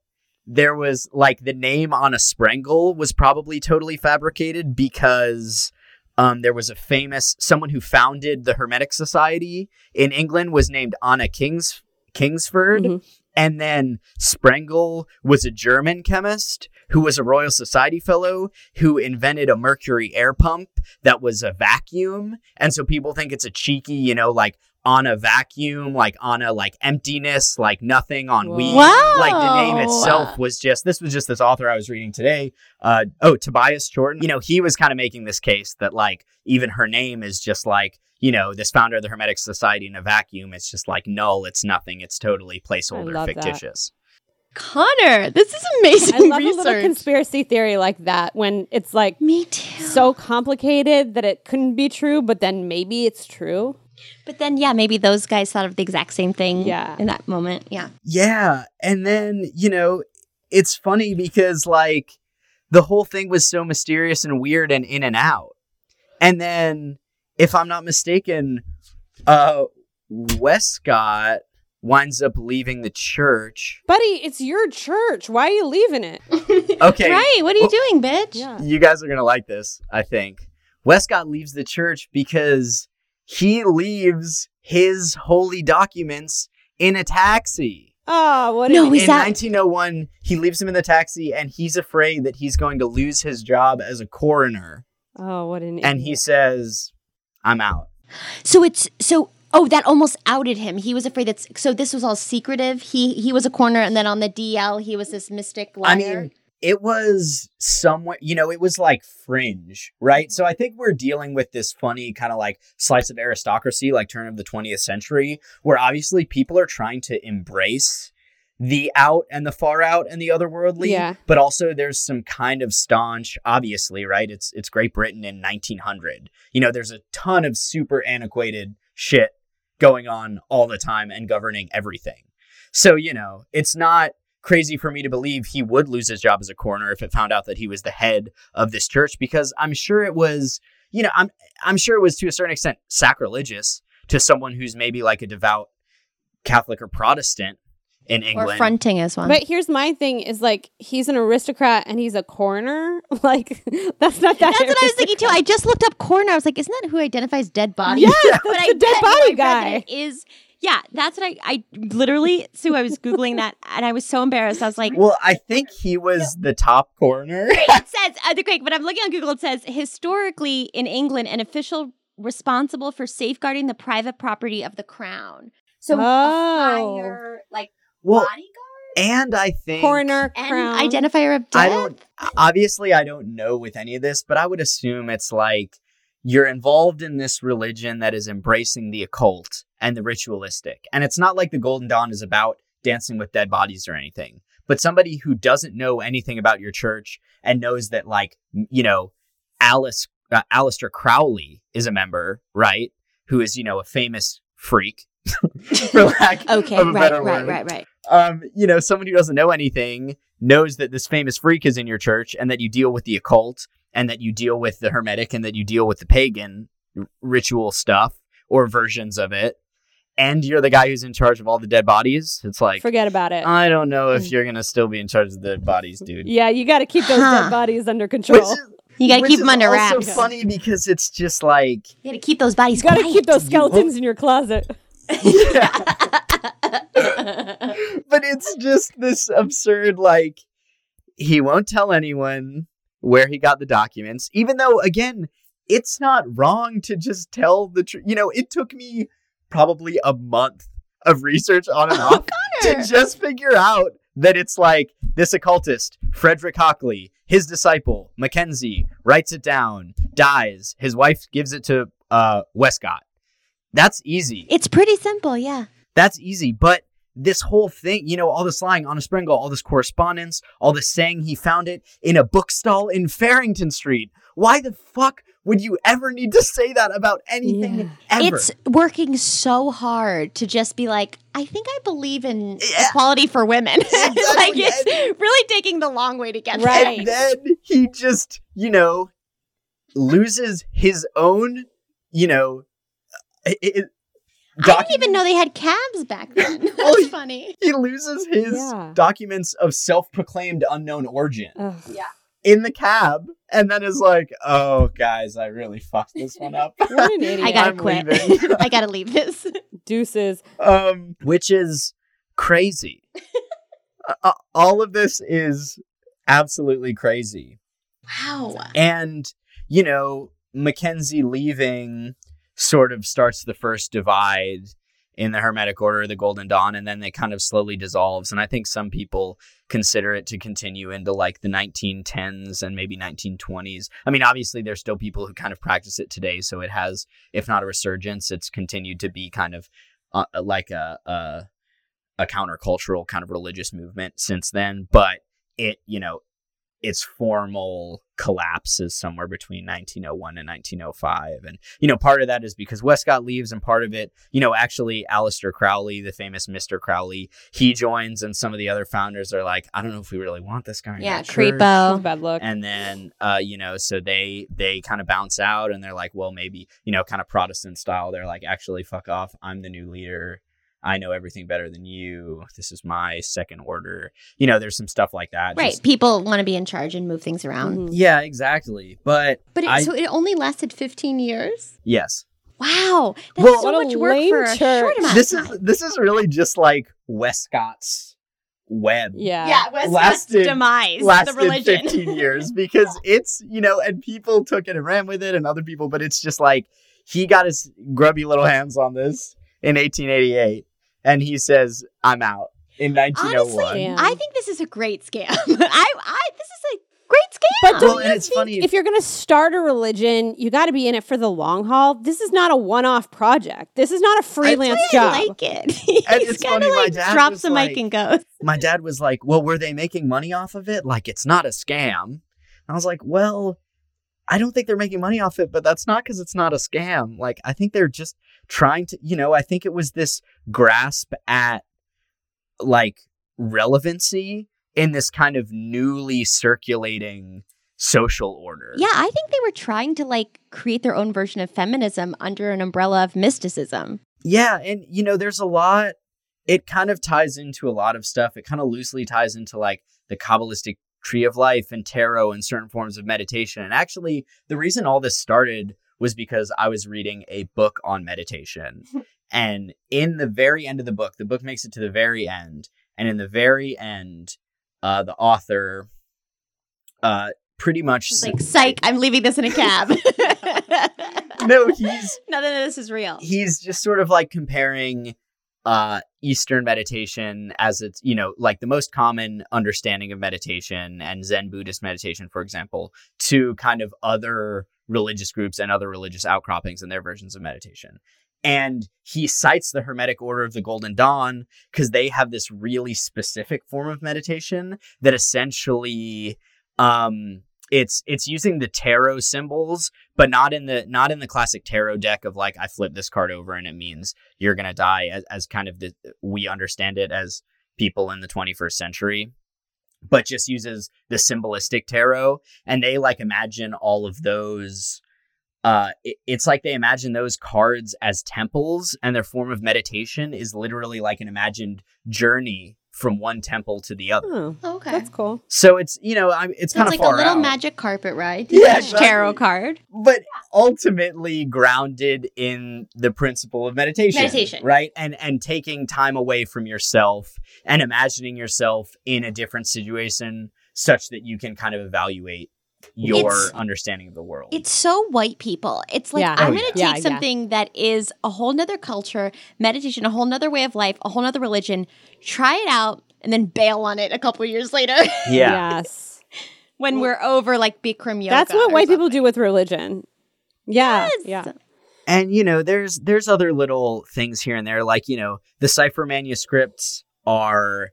there was like the name Anna Sprengel was probably totally fabricated because um, there was a famous someone who founded the Hermetic Society in England was named Anna Kings Kingsford. Mhm. And then Sprengel was a German chemist who was a Royal Society fellow who invented a mercury air pump that was a vacuum. And so people think it's a cheeky, you know, like on a vacuum, like on a like emptiness, like nothing on Whoa. weed. Wow. Like the name itself was just this was just this author I was reading today. Uh oh, Tobias Jordan. You know, he was kind of making this case that like even her name is just like, you know, this founder of the Hermetic Society in a vacuum. It's just like null, it's nothing, it's totally placeholder love that. fictitious. Connor, this is amazing I love a little conspiracy theory like that when it's like Me too. so complicated that it couldn't be true, but then maybe it's true. But then, yeah, maybe those guys thought of the exact same thing Yeah. in that moment. Yeah. Yeah. And then, you know, it's funny because like the whole thing was so mysterious and weird and in and out. And then, if I'm not mistaken, uh Westcott winds up leaving the church. Buddy, it's your church. Why are you leaving it? Okay. Right. What are you Well- doing, bitch? Yeah. You guys are going to like this, I think. Westcott leaves the church because he leaves his holy documents in a taxi. Oh, what No, an Is in that- 1901, he leaves him in the taxi and he's afraid that he's going to lose his job as a coroner. Oh, what an And he says, I'm out. So it's so. Oh, that almost outed him. He was afraid that. So this was all secretive. He he was a corner, and then on the DL, he was this mystic liar. I mean, it was somewhat, you know, it was like fringe, right? So I think we're dealing with this funny kind of like slice of aristocracy, like turn of the 20th century, where obviously people are trying to embrace the out and the far out and the otherworldly. Yeah. But also there's some kind of staunch, obviously, right? It's it's Great Britain in 1900. You know, there's a ton of super antiquated shit going on all the time and governing everything. So, you know, it's not crazy for me to believe he would lose his job as a coroner if it found out that he was the head of this church because I'm sure it was, you know, I'm I'm sure it was to a certain extent sacrilegious to someone who's maybe like a devout Catholic or Protestant in or England. fronting as one. But here's my thing: is like he's an aristocrat and he's a coroner. Like that's not that. That's what I was thinking too. I just looked up coroner. I was like, isn't that who identifies dead bodies? Yes, that's but I the dead body I read that guy. it Is yeah, that's what I I literally Sue. I was googling that and I was so embarrassed. I was like, well, I think he was the top coroner. it says uh, the quick, but I'm looking on Google. It says historically in England, an official responsible for safeguarding the private property of the crown. So Oh. a higher like well, bodyguard and I think coroner and crown. identifier of death. I don't obviously I don't know with any of this, but I would assume it's like you're involved in this religion that is embracing the occult and the ritualistic. And it's not like the Golden Dawn is about dancing with dead bodies or anything. But somebody who doesn't know anything about your church and knows that like, you know, Alice uh, Aleister Crowley is a member, right? Who is, you know, a famous freak. for lack Okay, of a right, better right, word right, right. um, you know, someone who doesn't know anything knows that this famous freak is in your church and that you deal with the occult and that you deal with the hermetic and that you deal with the pagan r- ritual stuff or versions of it. And you're the guy who's in charge of all the dead bodies. It's like, Forget about it. I don't know if mm. you're going to still be in charge of the bodies, dude. yeah, you got to keep those Huh. dead bodies under Which control. is, You gotta keep them under also wraps. funny because it's just like, You gotta keep those bodies You got to quiet. keep those You skeletons in your closet. but it's just this absurd like he won't tell anyone where he got the documents even though again it's not wrong to just tell the truth you know it took me probably a month of research on and off to just figure out that it's like this occultist frederick hockley his disciple mackenzie writes it down dies his wife gives it to uh westcott. That's easy. It's pretty simple, yeah. that's easy, but this whole thing, you know, all this lying on a Springle, all this correspondence, all this saying he found it in a bookstall in Farringdon Street. Why the fuck would you ever need to say that about anything Yeah. ever? It's working so hard to just be like, I think I believe in Yeah. equality for women. like Exactly. it's really taking the long way to get Right. and then he just, you know, loses his own, you know, it, it, I didn't even know they had cabs back then. That's Well, he- funny. he loses his Yeah. documents of self-proclaimed unknown origin Ugh. in the cab, and then is like, "Oh, guys, I really fucked this one up." What an idiot. I gotta I'm quit. I gotta leave this. Deuces. um, which is crazy. Uh, all of this is absolutely crazy. Wow. And, you know, Mackenzie leaving sort of starts the first divide in the Hermetic Order the Golden Dawn, and then it kind of slowly dissolves. And I think some people consider it to continue into like the 1910s and maybe 1920s. I mean, obviously, there's still people who kind of practice it today, so it has, if not a resurgence, it's continued to be kind of uh, like a, a a countercultural kind of religious movement since then. But it, you know, its formal collapse is somewhere between 1901 and 1905. And, you know, part of that is because Westcott leaves, and part of it, you know, actually, Aleister Crowley, the famous Mr. Crowley, he joins, and some of the other founders are like, I don't know if we really want this guy. in Yeah, our creepo. Bad look. and then uh you know so they they kind of bounce out and they're like well maybe you know kind of protestant style they're like actually fuck off i'm the new leader i know everything better than you this is my second order you know there's some stuff like that Right. Just- People want to be in charge and move things around. Mhm. yeah exactly but But it, I- so it only lasted 15 years? yes Wow. That's Well- so much work lame for a church. short amount this of is time. this is really just like westcott's web Yeah. Yeah, Westcott's lasted- demise, lasted the religion. 15 years because it's you know and people took it and ran with it and other people but it's just like he got his grubby little hands on this in 1888 and he says i'm out in 1901 Honestly, I think this is a great scam. I, I, this is a great scam. But don't Well, and you it's think funny- if you're going to start a religion, you got to be in it for the long haul? This is not a one-off project. This is not a freelance I job. like it. He's it's funny, of my like dad drops was the like- mic and goes. my dad was like well were they making money off of it like it's not a scam and i was like well i don't think they're making money off it but that's not because it's not a scam like i think they're just trying to you know i think it was this grasp at like relevancy in this kind of newly circulating social order Yeah, I think they were trying to like create their own version of feminism under an umbrella of mysticism. Yeah, and you know, there's a lot. It kind of ties into a lot of stuff. It kind of loosely ties into like the Kabbalistic tree of life and tarot and certain forms of meditation. And actually, the reason all this started was because I was reading a book on meditation. and in the very end of the book, the book makes it to the very end. And in the very end, uh, the author uh, pretty much. Like, psych, I'm leaving this in a cab. no, he's None of this is real. he's just sort of like comparing uh eastern meditation as it's you know like the most common understanding of meditation and zen buddhist meditation for example to kind of other religious groups and other religious outcroppings and their versions of meditation. And he cites the hermetic order of the golden dawn because they have this really specific form of meditation that essentially um it's it's using the tarot symbols but not in the not in the classic tarot deck of like I flip this card over and it means you're gonna die as, as kind of the we understand it as people in the 21st century but just uses the symbolistic tarot and they like imagine all of those uh it- it's like they imagine those cards as temples and their form of meditation is literally like an imagined journey from one temple to the other hmm. Oh, Okay. that's cool. so it's you know I, it's So kind of like a little out. magic carpet ride. Yeah, exactly. tarot card. but ultimately grounded in the principle of meditation Meditation. right and and taking time away from yourself and imagining yourself in a different situation such that you can kind of evaluate your It's- understanding of the world It's so white people. It's like Yeah. I'm Oh, gonna yeah. take Yeah, yeah. something that is a whole nother culture, meditation, a whole nother way of life, a whole nother religion, try it out, and then bail on it a couple years later yeah Yes. when we're over like Bikram yoga. That's what or white people do with religion. Yeah. Yes. Yeah. and you know there's there's other little things here and there like you know the cipher manuscripts are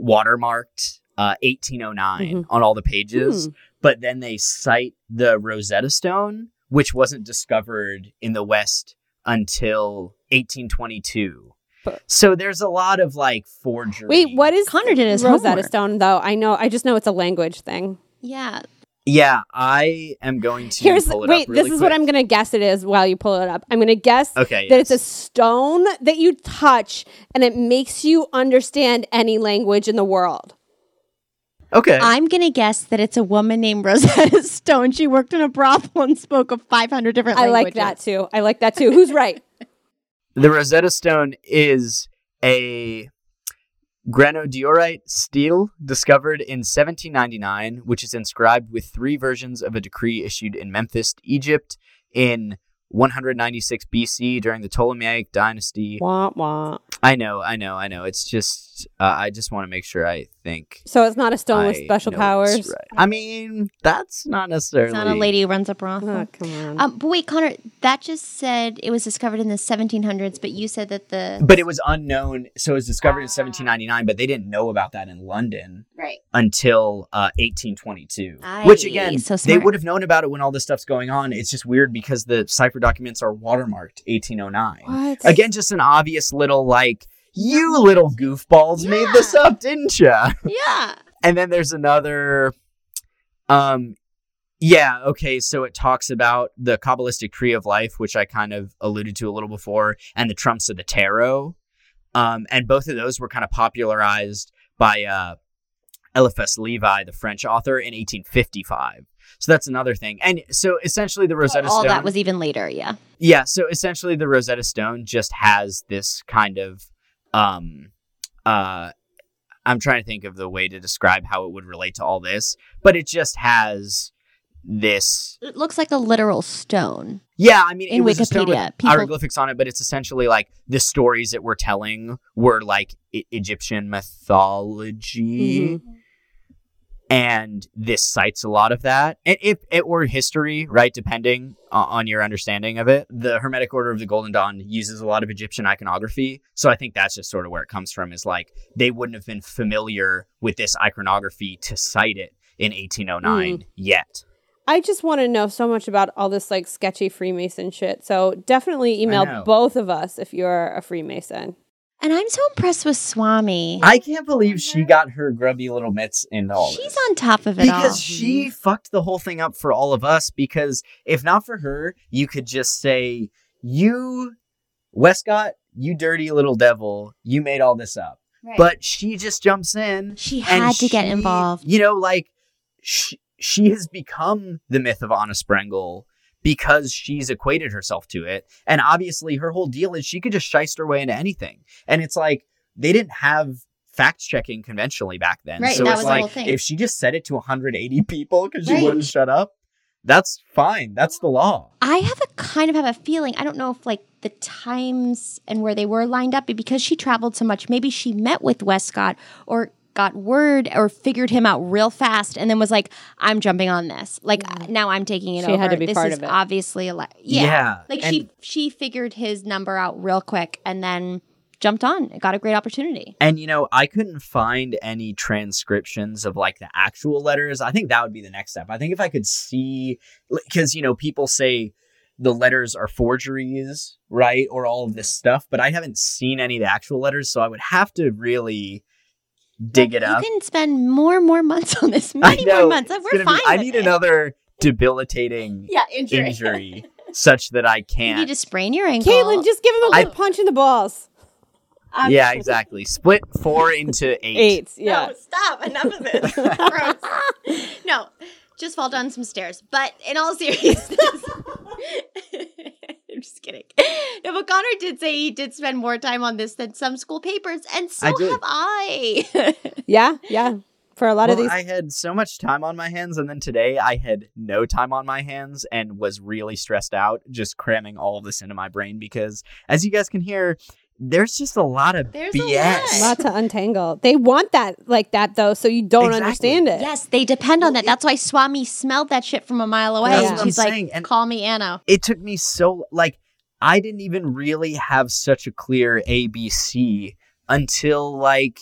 watermarked uh, 1809 Mhm. on all the pages, Hmm. But then they cite the Rosetta Stone, which wasn't discovered in the West until 1822. But- so there's a lot of like forgery. Wait, what is Connor did his Rosetta homework. Stone though? I know. I just know it's a language thing. Yeah. Yeah, I am going to Here's pull it wait. up really this is what. I'm gonna guess it is while you pull it up. I'm gonna guess Okay, that it's a stone that you touch and it makes you understand any language in the world. Okay. I'm going to guess that it's a woman named Rosetta Stone. She worked in a brothel and spoke of 500 different I languages. like that too. I like that too. Who's right? The Rosetta Stone is a granodiorite stele discovered in 1799, which is inscribed with three versions of a decree issued in Memphis, Egypt, in 196 BC during the Ptolemaic dynasty. wah wah. I know, I know, I know. It's just, uh, I just want to make sure I think. So it's not a stone with special powers. right. I mean, that's not necessarily. It's not a lady who runs a brothel. Oh, come on. Um, but wait, Connor, that just said it was discovered in the 1700s, but you said that the. But it was unknown. So it was discovered in 1799, but they didn't know about that in London. Right. until uh, 1822. Aye, which again, so they would have known about it when all this stuff's going on. It's just weird because the cipher documents are watermarked 1809. what? Again, just an obvious little like, you little goofballs made this up, didn't ya? Yeah. And then there's another, um, yeah, okay. So it talks about the Kabbalistic tree of life, which I kind of alluded to a little before, and the trumps of the tarot. Um, and both of those were kind of popularized by uh, Eliphas Levi, the French author, in 1855. So that's another thing. And so essentially, the Rosetta All Stone. that was even later, yeah. Yeah, so essentially the Rosetta Stone just has this kind of um uh I'm trying to think of the way to describe how it would relate to all this, but it just has this It looks like a literal stone. yeah, I mean, In it was a stone with Wikipedia, people- hieroglyphics on it, but it's essentially like the stories that we're telling were like E- Egyptian mythology, Mhm. And this cites a lot of that. And if it were history, right, depending on your understanding of it, the Hermetic Order of the Golden Dawn uses a lot of Egyptian iconography. So I think that's just sort of where it comes from. Is like they wouldn't have been familiar with this iconography to cite it in 1809 Mm. yet. I just want to know so much about all this like sketchy Freemason shit. So definitely email both of us if you're a Freemason. And I'm so impressed with Swami. I can't believe she got her grubby little mitts in all She's this. on top of it because all. she fucked the whole thing up for all of us. Because if not for her, you could just say, "You, Westcott, you dirty little devil, you made all this up." But she just jumps in. She and had to get involved. You know, like she, she has become the myth of Anna Sprengel because she's equated herself to it. And obviously, her whole deal is she could just shiest her way into anything. And it's like they didn't have fact checking conventionally back then. Right, so that it's was the like whole thing. if she just said it to 180 people because she Right. wouldn't shut up, that's fine. That's the law. I have a kind of have a feeling. I don't know if like the times and where they were lined up, but because she traveled so much, maybe she met with Westcott or got word or figured him out real fast, and then was like, "I'm jumping on this. Like mm. now, I'm taking it She over. had to be this part is of it. obviously a lot. Yeah, Yeah, like and- she she figured his number out real quick, and then jumped on. and Got a great opportunity. And you know, I couldn't find any transcriptions of like the actual letters. I think that would be the next step. I think if I could see, because you know, people say the letters are forgeries, right, or all of this stuff, but I haven't seen any of the actual letters, so I would have to really dig it you up. can spend more and more months on this. Many know, more months. We're gonna be- fine. I need it. another debilitating Yeah, injury. injury such that I can't. You need to sprain your ankle. Caitlin, just give him a I- good punch in the balls. yeah, exactly. Split four into eight. Eight. Yeah. No, stop. Enough of this. Gross. No, just fall down some stairs. But in all seriousness, I'm just kidding. No, but Connor did say he did spend more time on this than some school papers, and so I have I. Yeah. Yeah. For a lot of these. I had so much time on my hands, and then today I had no time on my hands and was really stressed out, just cramming all of this into my brain because, as you guys can hear, there's just a lot of There's a BS. lot to untangle. They want that like that though, so you don't Exactly. understand it. yes, they depend on that. That's why Swami smelled that shit from a mile away. That's and what I'm She's like, saying, and- "Call me Anna." It took me so like I didn't even really have such a clear ABC until like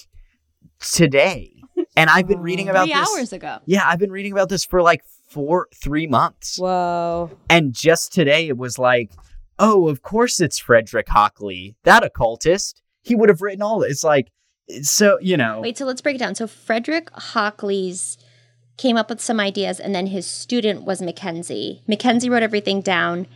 today. And I've been reading about Three this. hours ago. Yeah, I've been reading about this for like four, three months. Whoa. And just today it was like, oh, of course it's Frederick Hockley, that occultist. He would have written all this. It's like, so, you know. Wait, so let's break it down. So Frederick Hockley's came up with some ideas, and then his student was Mackenzie. Mackenzie wrote everything down,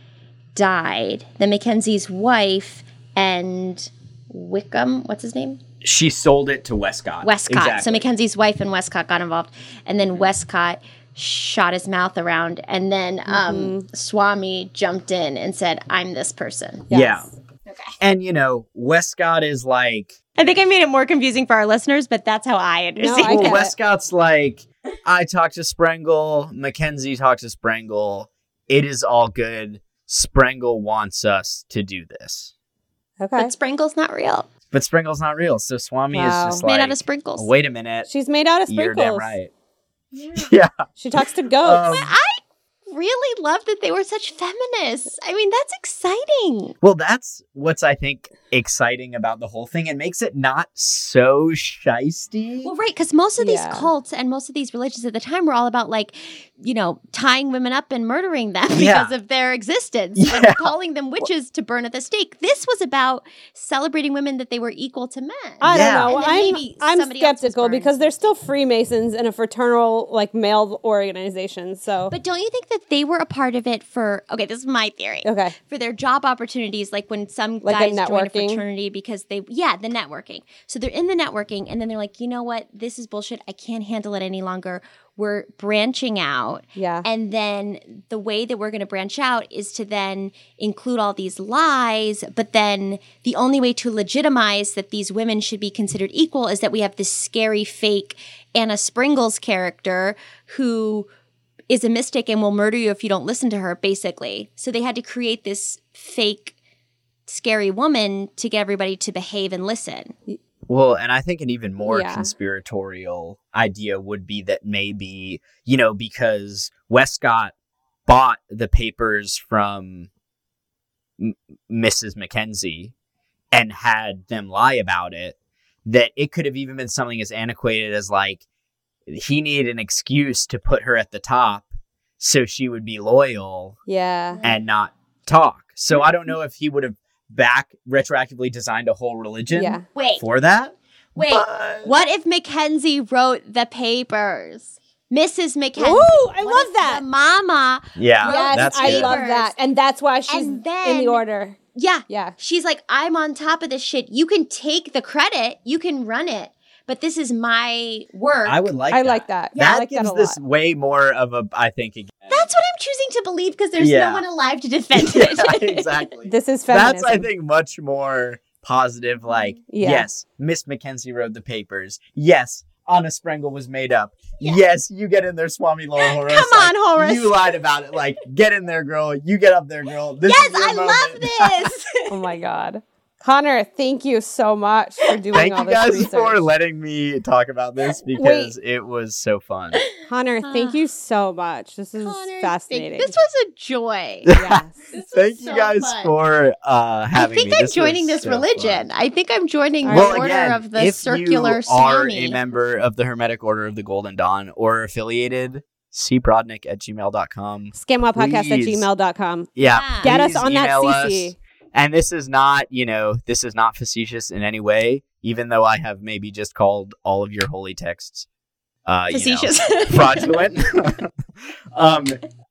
died. Then Mackenzie's wife and Wickham, what's his name? She sold it to Westcott. Westcott. So Mackenzie's wife and Westcott got involved, and then Westcott shot his mouth around, and then um, Swami jumped in and said, "I'm this person." Yeah. Okay and, you know, Westcott is like, I think I made it more confusing for our listeners, but that's how I understand. I well, get it. Westcott's like, I talked to Sprengel, Mackenzie talked to Sprengel. It is all good. Sprengel wants us to do this. Okay. But Sprangle's not real. But Sprengel's not real. So Swami Wow. is just Made like, out of sprinkles. wait a minute. She's made out of sprinkles You're damn right. Yeah. She talks to goats. Um, I really love that they were such feminists. I mean, that's exciting. Well, that's what's I think exciting about the whole thing. It makes it not so shisty. Well, right, because most of these cults and most of these religions at the time were all about like, you know, tying women up and murdering them Yeah. because of their existence Yeah. and calling them witches to burn at the stake. This was about celebrating women that they were equal to men. I Yeah. don't know. I'm I'm somebody else was skeptical because they're still Freemasons in a fraternal like male organization. So But don't you think that they were a part of it for okay, this is my theory. okay, For their job opportunities, like when some Like a guys join a fraternity because they yeah, the networking. So they're in the networking and then they're like, you know what, this is bullshit. I can't handle it any longer. We're branching out. yeah, And then the way that we're going to branch out is to then include all these lies. But then the only way to legitimize that these women should be considered equal is that we have this scary fake Anna Springles character who is a mystic and will murder you if you don't listen to her, basically. So they had to create this fake scary woman to get everybody to behave and listen. Well, and I think an even more Yeah. conspiratorial idea would be that maybe, you know, because Westcott bought the papers from M- Mrs. Mackenzie and had them lie about it, that it could have even been something as antiquated as like he needed an excuse to put her at the top so she would be loyal yeah. and not talk. So I don't know if he would have back retroactively designed a whole religion Yeah. Wait, for that. wait. But- What if Mackenzie wrote the papers? Mrs. Mackenzie. Ooh, I What love if that. Mama. Yeah, yes, that's I good. love that, and that's why she's And in the order. Yeah. Yeah, She's like, I'm on top of this shit. You can take the credit, you can run it, but this is my work. I would like. I that. like that. That I like that gives a this lot. way more of a. I think. Again. That's what I'm choosing to believe because there's Yeah. no one alive to defend Yeah, it. exactly. This is feminism. That's I think much more positive. Like, Yeah. yes, Miss Mackenzie wrote the papers. Yes, Anna Sprengel was made up. Yes, you get in there, Swami Laura Horos. Come on, Like, Horos. You lied about it. Like, get in there, girl. You get up there, girl. This yes, is I moment. love this. oh my god, Connor, thank you so much for doing Thank all you this guys research. for letting me talk about this because it was so fun. Connor, thank you so much. This is Connor, fascinating. This was a joy. yes. Thank was you so guys fun. for uh, having me. I think me. I'm was joining this so religion. fun. I think I'm joining the Well, order again, of the if circular you are Swami. a member of the Hermetic Order of the Golden Dawn or affiliated, cbrodnick at gmail.com. Scamwellpodcast at gmail.com. Yeah. Yeah. Get us on that email us. And this is not, you know, this is not facetious in any way, even though I have maybe just called all of your holy texts uh, you know, Facetious. fraudulent. um,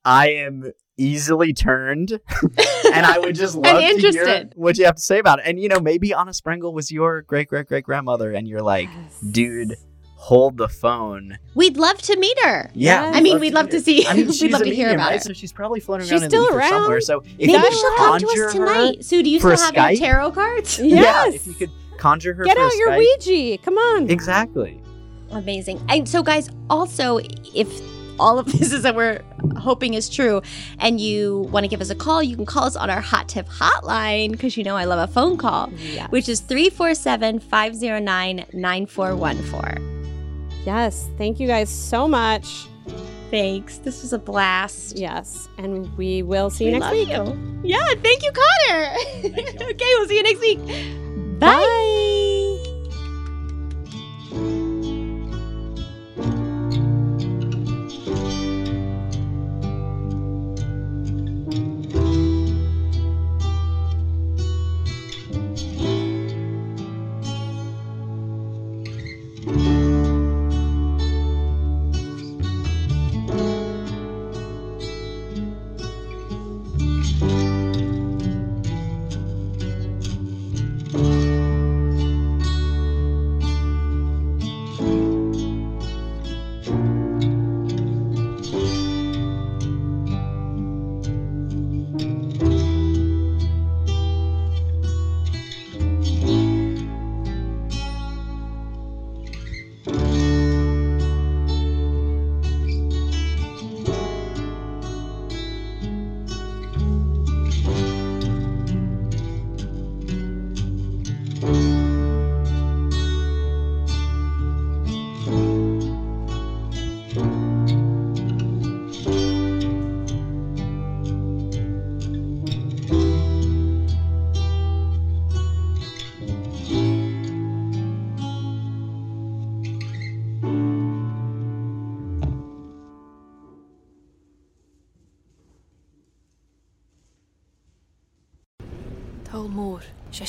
I am easily turned, and I would just love to hear what you have to say about it. And you know, maybe Anna Sprengel was your great great great grandmother, and you're like, dude, hold the phone. We'd love to meet her. Yeah, Yes. I mean, we'd love to see. I mean, we'd she's love to hear medium, about right? her. So she's probably floating She's around in still the around. somewhere. So if Maybe you she'll come to us tonight. Sue, do you still have Skype? your tarot cards? Yeah, if you could conjure her Get for out your Skype. Ouija. Come on. Exactly. Amazing. And so, guys, also, if all of this is that we're hoping is true and you want to give us a call, you can call us on our hot tip hotline because you know I love a phone call, Yes. which is 347 509 9414. Yes. Thank you guys so much. Thanks. This was a blast. Yes. And we will see you We next love week. you. Yeah, thank you, Connor. okay, we'll see you next week. Bye. Bye.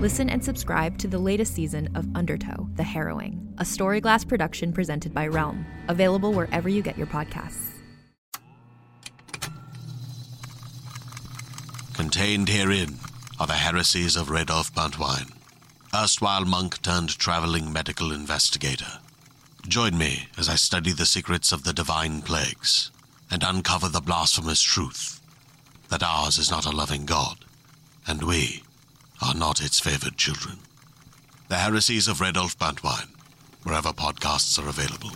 Listen and subscribe to the latest season of Undertow, The Harrowing, a Storyglass production presented by Realm, available wherever you get your podcasts. Contained herein are the heresies of Radolf Buntwine, erstwhile monk turned traveling medical investigator. Join me as I study the secrets of the divine plagues and uncover the blasphemous truth that ours is not a loving God, and we are not its favored children. The heresies of Redolf Buntwine, wherever podcasts are available.